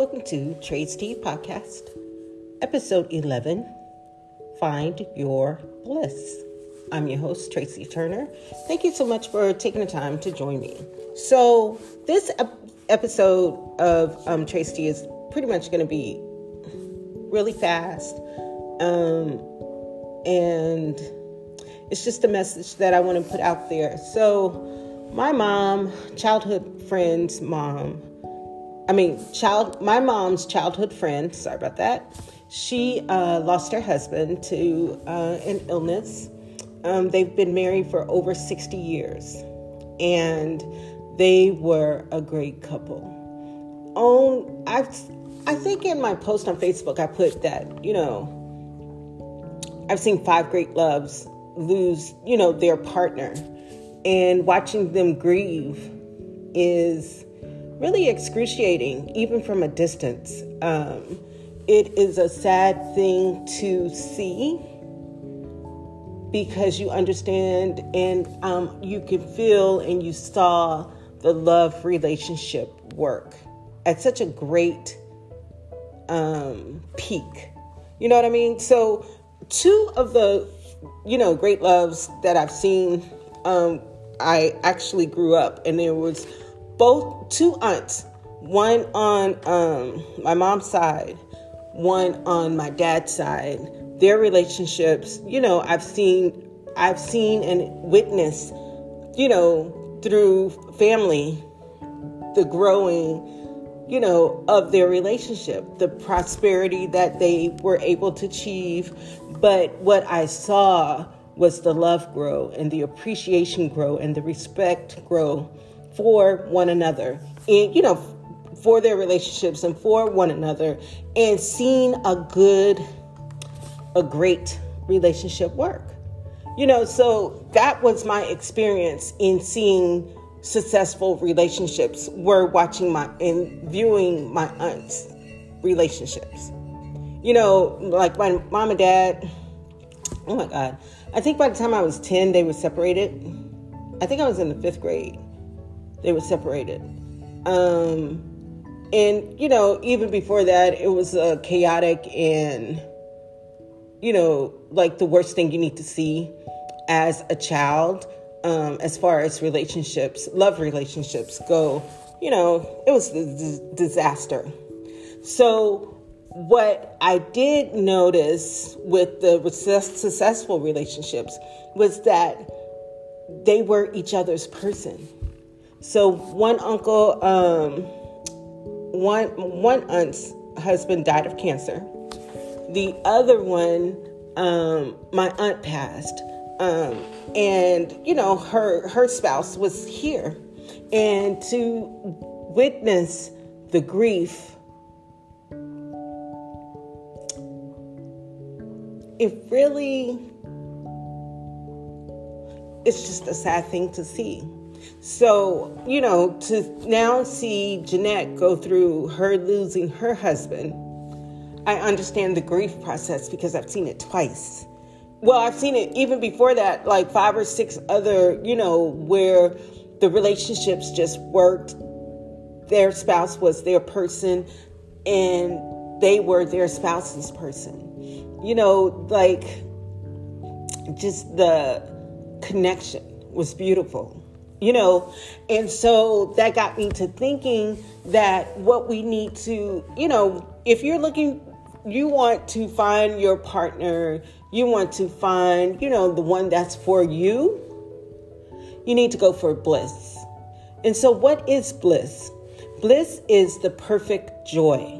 Welcome to Trades Tea Podcast, episode 11 Find Your Bliss. I'm your host, Tracy Turner. Thank you so much for taking the time to join me. So, this ep- episode of um, Trace Tea is pretty much going to be really fast. Um, and it's just a message that I want to put out there. So, my mom, childhood friend's mom, I mean, child, my mom's childhood friend, sorry about that, she uh, lost her husband to uh, an illness. Um, they've been married for over 60 years, and they were a great couple. On, I've, I think in my post on Facebook, I put that, you know, I've seen five great loves lose, you know, their partner, and watching them grieve is really excruciating, even from a distance. Um, it is a sad thing to see because you understand and um, you can feel and you saw the love relationship work at such a great um, peak. You know what I mean? So, two of the you know great loves that I've seen, um, I actually grew up, and there was both two aunts, one on um, my mom's side, one on my dad's side. Their relationships, you know, I've seen, I've seen and witnessed, you know, through family, the growing, you know, of their relationship, the prosperity that they were able to achieve. But what I saw was the love grow and the appreciation grow and the respect grow for one another and you know for their relationships and for one another and seeing a good a great relationship work. You know so that was my experience in seeing successful relationships were watching my and viewing my aunt's relationships. You know like my mom and dad oh my god i think by the time i was 10 they were separated. I think i was in the fifth grade they were separated. Um, and, you know, even before that, it was uh, chaotic and, you know, like the worst thing you need to see as a child, um, as far as relationships, love relationships go. You know, it was a disaster. So, what I did notice with the successful relationships was that they were each other's person so one uncle, um, one one aunt's husband died of cancer. The other one, um, my aunt passed, um, and you know her her spouse was here, and to witness the grief. It really, it's just a sad thing to see so, you know, to now see Jeanette go through her losing her husband, I understand the grief process because I've seen it twice. Well, I've seen it even before that, like five or six other, you know, where the relationships just worked. Their spouse was their person and they were their spouse's person. You know, like just the connection was beautiful you know? And so that got me to thinking that what we need to you know if you're looking you want to find your partner you want to find you know the one that's for you you need to go for bliss. And so what is bliss? Bliss is the perfect joy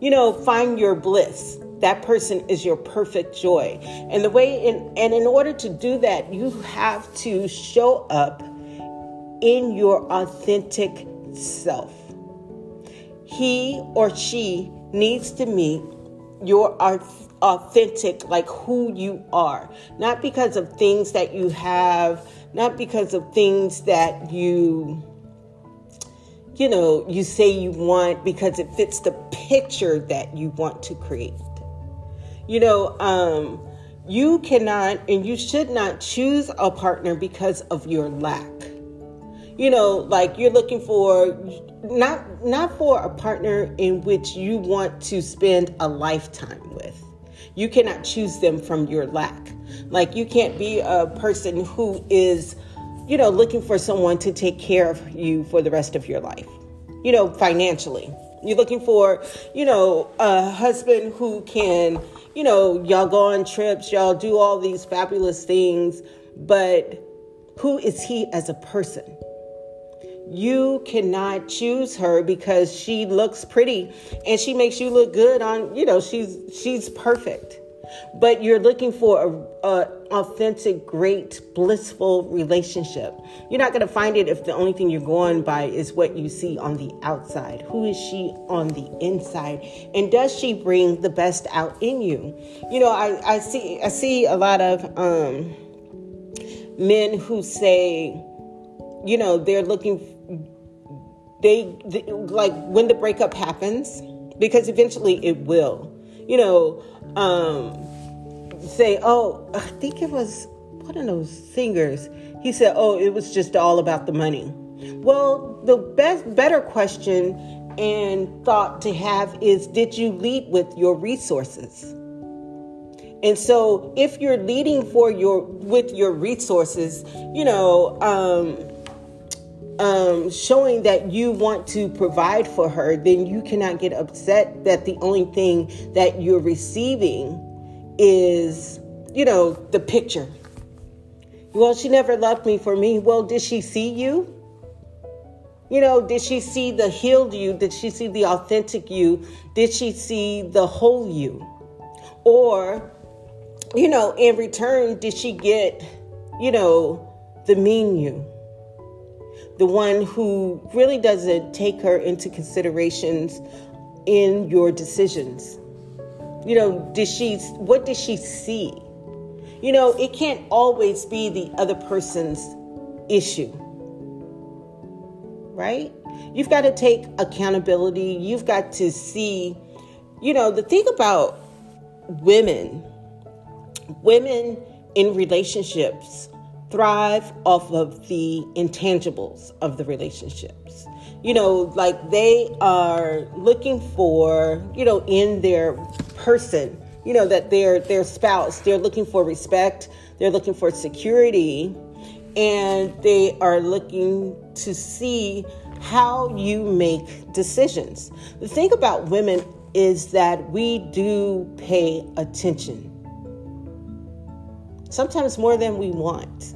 you know find your bliss that person is your perfect joy. And the way in and in order to do that, you have to show up in your authentic self. He or she needs to meet your authentic like who you are, not because of things that you have, not because of things that you you know, you say you want because it fits the picture that you want to create. You know, um, you cannot and you should not choose a partner because of your lack. You know, like you're looking for not not for a partner in which you want to spend a lifetime with. You cannot choose them from your lack. Like you can't be a person who is, you know, looking for someone to take care of you for the rest of your life. You know, financially. You're looking for, you know, a husband who can, you know, y'all go on trips, y'all do all these fabulous things, but who is he as a person? You cannot choose her because she looks pretty and she makes you look good on, you know, she's she's perfect. But you're looking for a, a authentic, great, blissful relationship. You're not going to find it if the only thing you're going by is what you see on the outside. Who is she on the inside? And does she bring the best out in you? You know, I, I see I see a lot of um, men who say, you know, they're looking they, they like when the breakup happens because eventually it will. You know, um, say, oh, I think it was one of those singers. He said, oh, it was just all about the money. Well, the best, better question and thought to have is did you lead with your resources? And so if you're leading for your with your resources, you know, um, um, showing that you want to provide for her, then you cannot get upset that the only thing that you're receiving is, you know, the picture. Well, she never loved me for me. Well, did she see you? You know, did she see the healed you? Did she see the authentic you? Did she see the whole you? Or, you know, in return, did she get, you know, the mean you? The one who really doesn't take her into considerations in your decisions you know, did she, what did she see? You know, it can't always be the other person's issue, right? You've got to take accountability. You've got to see, you know, the thing about women, women in relationships thrive off of the intangibles of the relationships. You know, like they are looking for, you know, in their person you know that their their spouse they're looking for respect they're looking for security and they are looking to see how you make decisions. The thing about women is that we do pay attention. Sometimes more than we want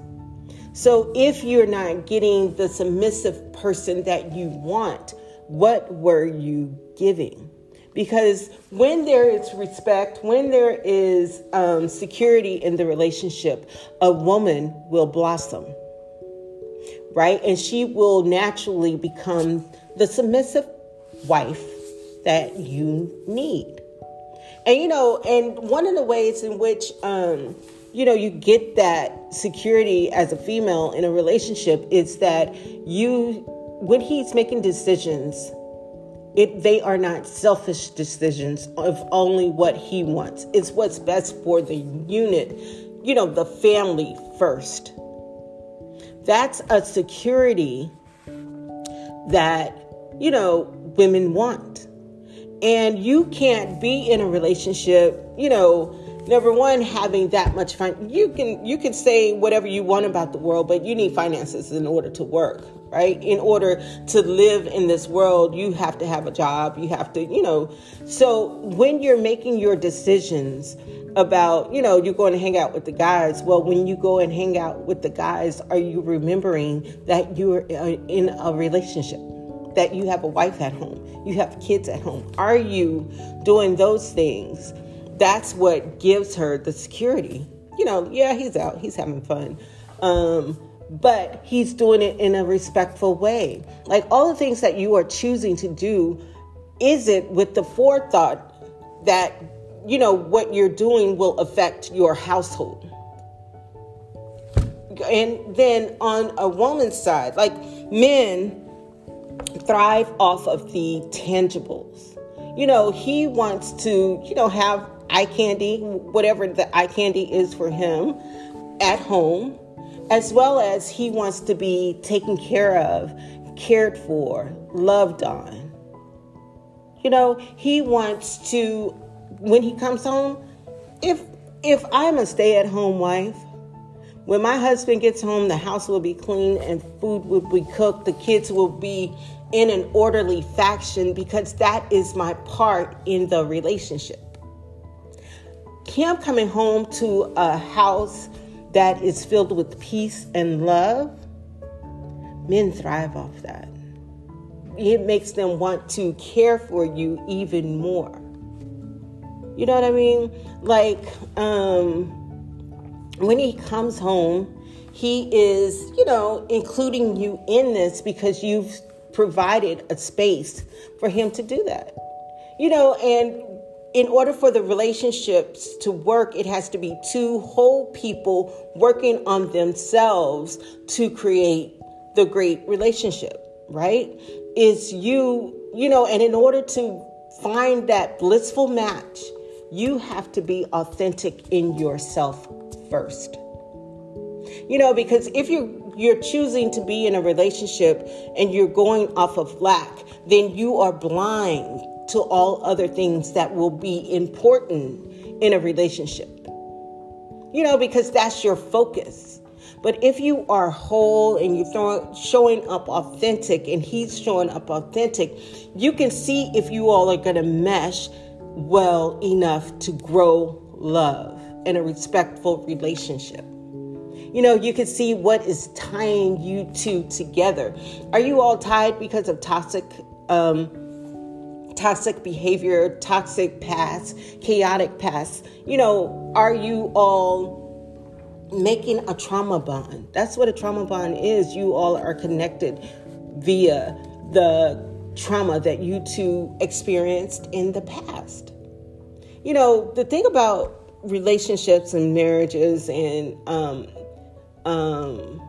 so if you're not getting the submissive person that you want what were you giving because when there is respect, when there is um, security in the relationship, a woman will blossom, right? And she will naturally become the submissive wife that you need. And you know, and one of the ways in which um, you know you get that security as a female in a relationship is that you when he's making decisions it, they are not selfish decisions of only what he wants. It's what's best for the unit, you know, the family first. That's a security that, you know, women want. And you can't be in a relationship, you know, number one having that much fun you can you can say whatever you want about the world but you need finances in order to work right? In order to live in this world you have to have a job you have to you know. So when you're making your decisions about you know you're going to hang out with the guys well when you go and hang out with the guys are you remembering that you're uh, in a relationship that you have a wife at home you have kids at home? Are you doing those things that's what gives her the security. You know, yeah, he's out, he's having fun. Um, but he's doing it in a respectful way. Like all the things that you are choosing to do, is it with the forethought that, you know, what you're doing will affect your household? And then on a woman's side, like men thrive off of the tangibles. You know, he wants to, you know, have eye candy, whatever the eye candy is for him at home. as well as he wants to be taken care of, cared for, loved on. You know, he wants to when he comes home, if if I'm a stay-at-home wife, when my husband gets home, the house will be clean and food will be cooked, the kids will be in an orderly fashion because that is my part in the relationship. Kim coming home to a house that is filled with peace and love, men thrive off that. It makes them want to care for you even more. You know what I mean? Like, um, when he comes home, he is, you know, including you in this because you've provided a space for him to do that. You know, and in order for the relationships to work, it has to be two whole people working on themselves to create the great relationship, right? Is you, you know, and in order to find that blissful match, you have to be authentic in yourself first. You know, because if you you're choosing to be in a relationship and you're going off of lack, then you are blind to all other things that will be important in a relationship. You know, because that's your focus. But if you are whole and you're showing up authentic and he's showing up authentic, you can see if you all are going to mesh well enough to grow love in a respectful relationship. You know, you can see what is tying you two together. Are you all tied because of toxic um, toxic behavior, toxic past, chaotic past. You know, are you all making a trauma bond? That's what a trauma bond is. You all are connected via the trauma that you two experienced in the past. You know, the thing about relationships and marriages and um, um,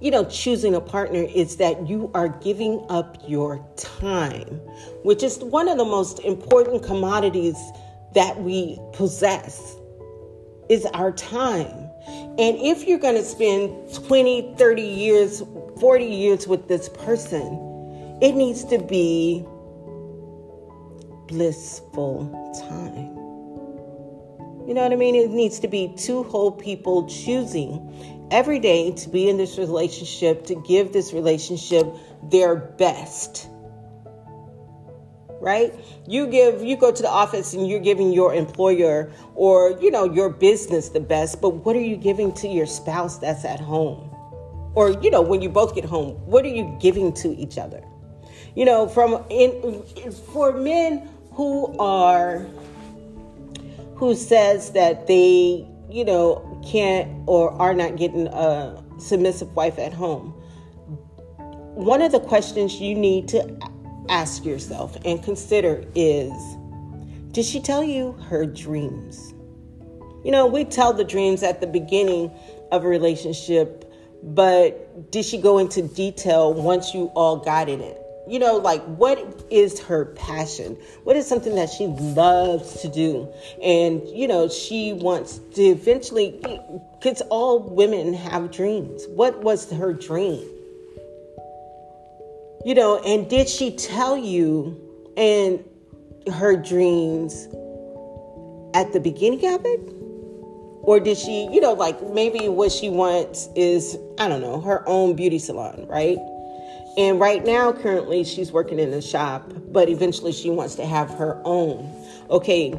you know, choosing a partner is that you are giving up your time, which is one of the most important commodities that we possess is our time. And if you're going to spend 20, 30 years, 40 years with this person, it needs to be blissful time. You know what I mean? It needs to be two whole people choosing every day to be in this relationship, to give this relationship their best. Right? You give you go to the office and you're giving your employer or you know your business the best, but what are you giving to your spouse that's at home? Or you know when you both get home, what are you giving to each other? You know, from in for men who are who says that they you know, can't or are not getting a submissive wife at home, one of the questions you need to ask yourself and consider is Did she tell you her dreams? You know, we tell the dreams at the beginning of a relationship, but did she go into detail once you all got in it? You know, like what is her passion? What is something that she loves to do? And, you know, she wants to eventually, because all women have dreams. What was her dream? You know, and did she tell you and her dreams at the beginning of it? Or did she, you know, like maybe what she wants is, I don't know, her own beauty salon, right? And right now, currently, she's working in a shop, but eventually she wants to have her own. Okay,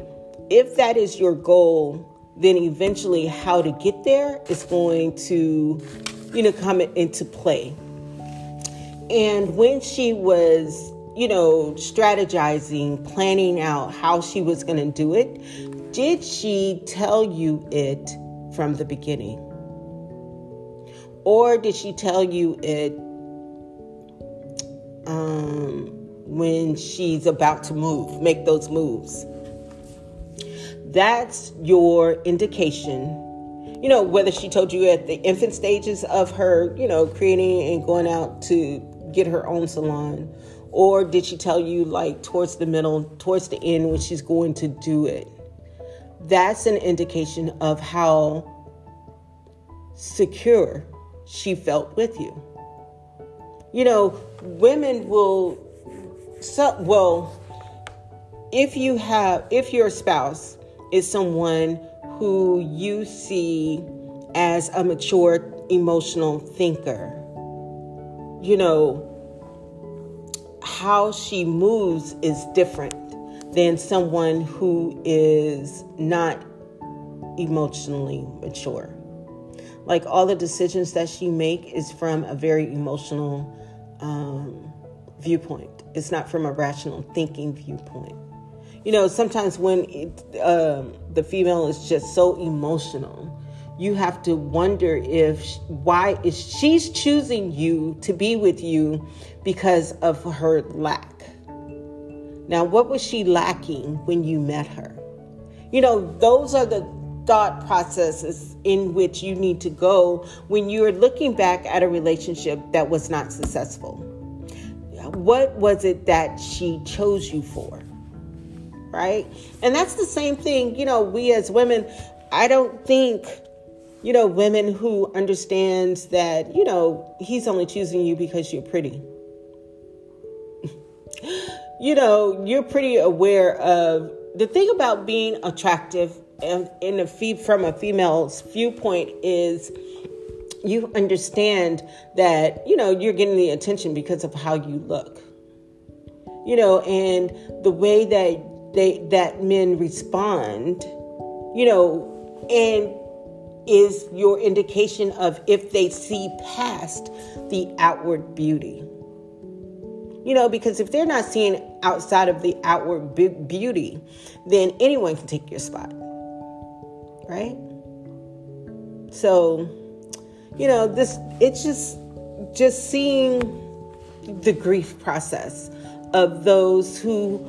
if that is your goal, then eventually how to get there is going to, you know, come into play. And when she was, you know, strategizing, planning out how she was going to do it, did she tell you it from the beginning? Or did she tell you it um, when she's about to move, make those moves. That's your indication. You know, whether she told you at the infant stages of her, you know, creating and going out to get her own salon, or did she tell you like towards the middle, towards the end when she's going to do it? That's an indication of how secure she felt with you. You know, women will so well if you have if your spouse is someone who you see as a mature emotional thinker, you know, how she moves is different than someone who is not emotionally mature. Like all the decisions that she make is from a very emotional um, viewpoint. It's not from a rational thinking viewpoint. You know, sometimes when it, um, the female is just so emotional, you have to wonder if why is she's choosing you to be with you because of her lack. Now, what was she lacking when you met her? You know, those are the thought processes in which you need to go when you're looking back at a relationship that was not successful. What was it that she chose you for? Right? And that's the same thing, you know, we as women, I don't think you know, women who understands that, you know, he's only choosing you because you're pretty. you know, you're pretty aware of the thing about being attractive in a fee from a female's viewpoint is you understand that, you know, you're getting the attention because of how you look. You know, and the way that they that men respond, you know, and is your indication of if they see past the outward beauty. You know, because if they're not seeing outside of the outward beauty, then anyone can take your spot. Right? So, you know, this it's just just seeing the grief process of those who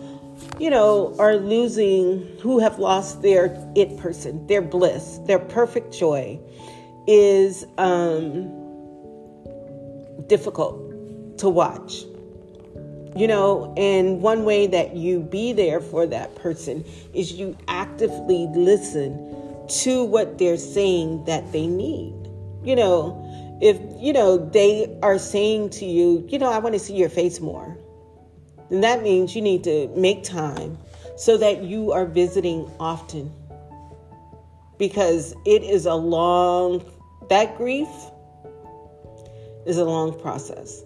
you know, are losing, who have lost their it person, their bliss, their perfect joy, is um, difficult to watch. You know, and one way that you be there for that person is you actively listen to what they're saying that they need. You know, if, you know, they are saying to you, you know, I want to see your face more then that means you need to make time so that you are visiting often. Because it is a long, that grief is a long process.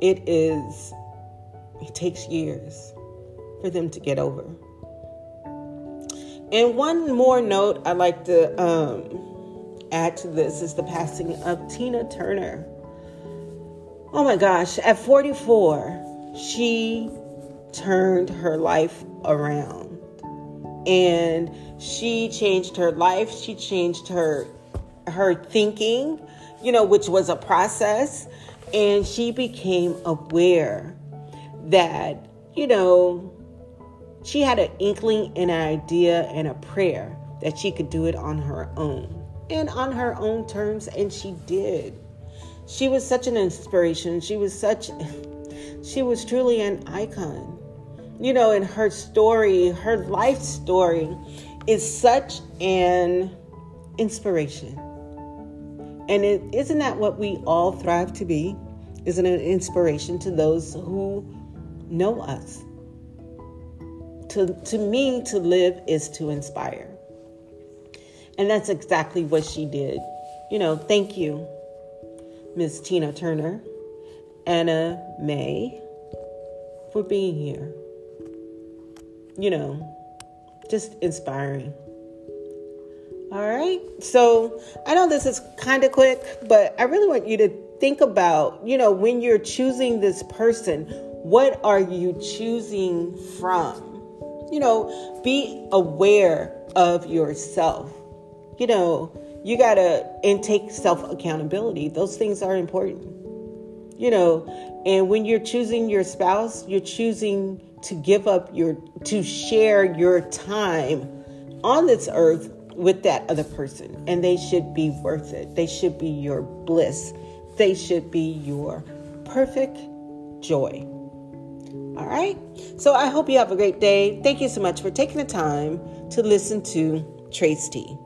It is, it takes years for them to get over. And one more note I'd like to um, add to this is the passing of Tina Turner. Oh my gosh, at 44, she turned her life around and she changed her life she changed her her thinking you know which was a process and she became aware that you know she had an inkling and an idea and a prayer that she could do it on her own and on her own terms and she did she was such an inspiration she was such she was truly an icon. You know, and her story, her life story, is such an inspiration. And isn't that what we all thrive to be? Isn't it an inspiration to those who know us? To, to me, to live is to inspire. And that's exactly what she did. You know, thank you, Miss Tina Turner. Anna Mae, for being here. You know, just inspiring. All right. So I know this is kind of quick, but I really want you to think about, you know, when you're choosing this person, what are you choosing from? You know, be aware of yourself. You know, you got to and take self accountability. Those things are important you know and when you're choosing your spouse you're choosing to give up your to share your time on this earth with that other person and they should be worth it they should be your bliss they should be your perfect joy all right. So i hope you have a great day. Thank you so much for taking the time to listen to trace t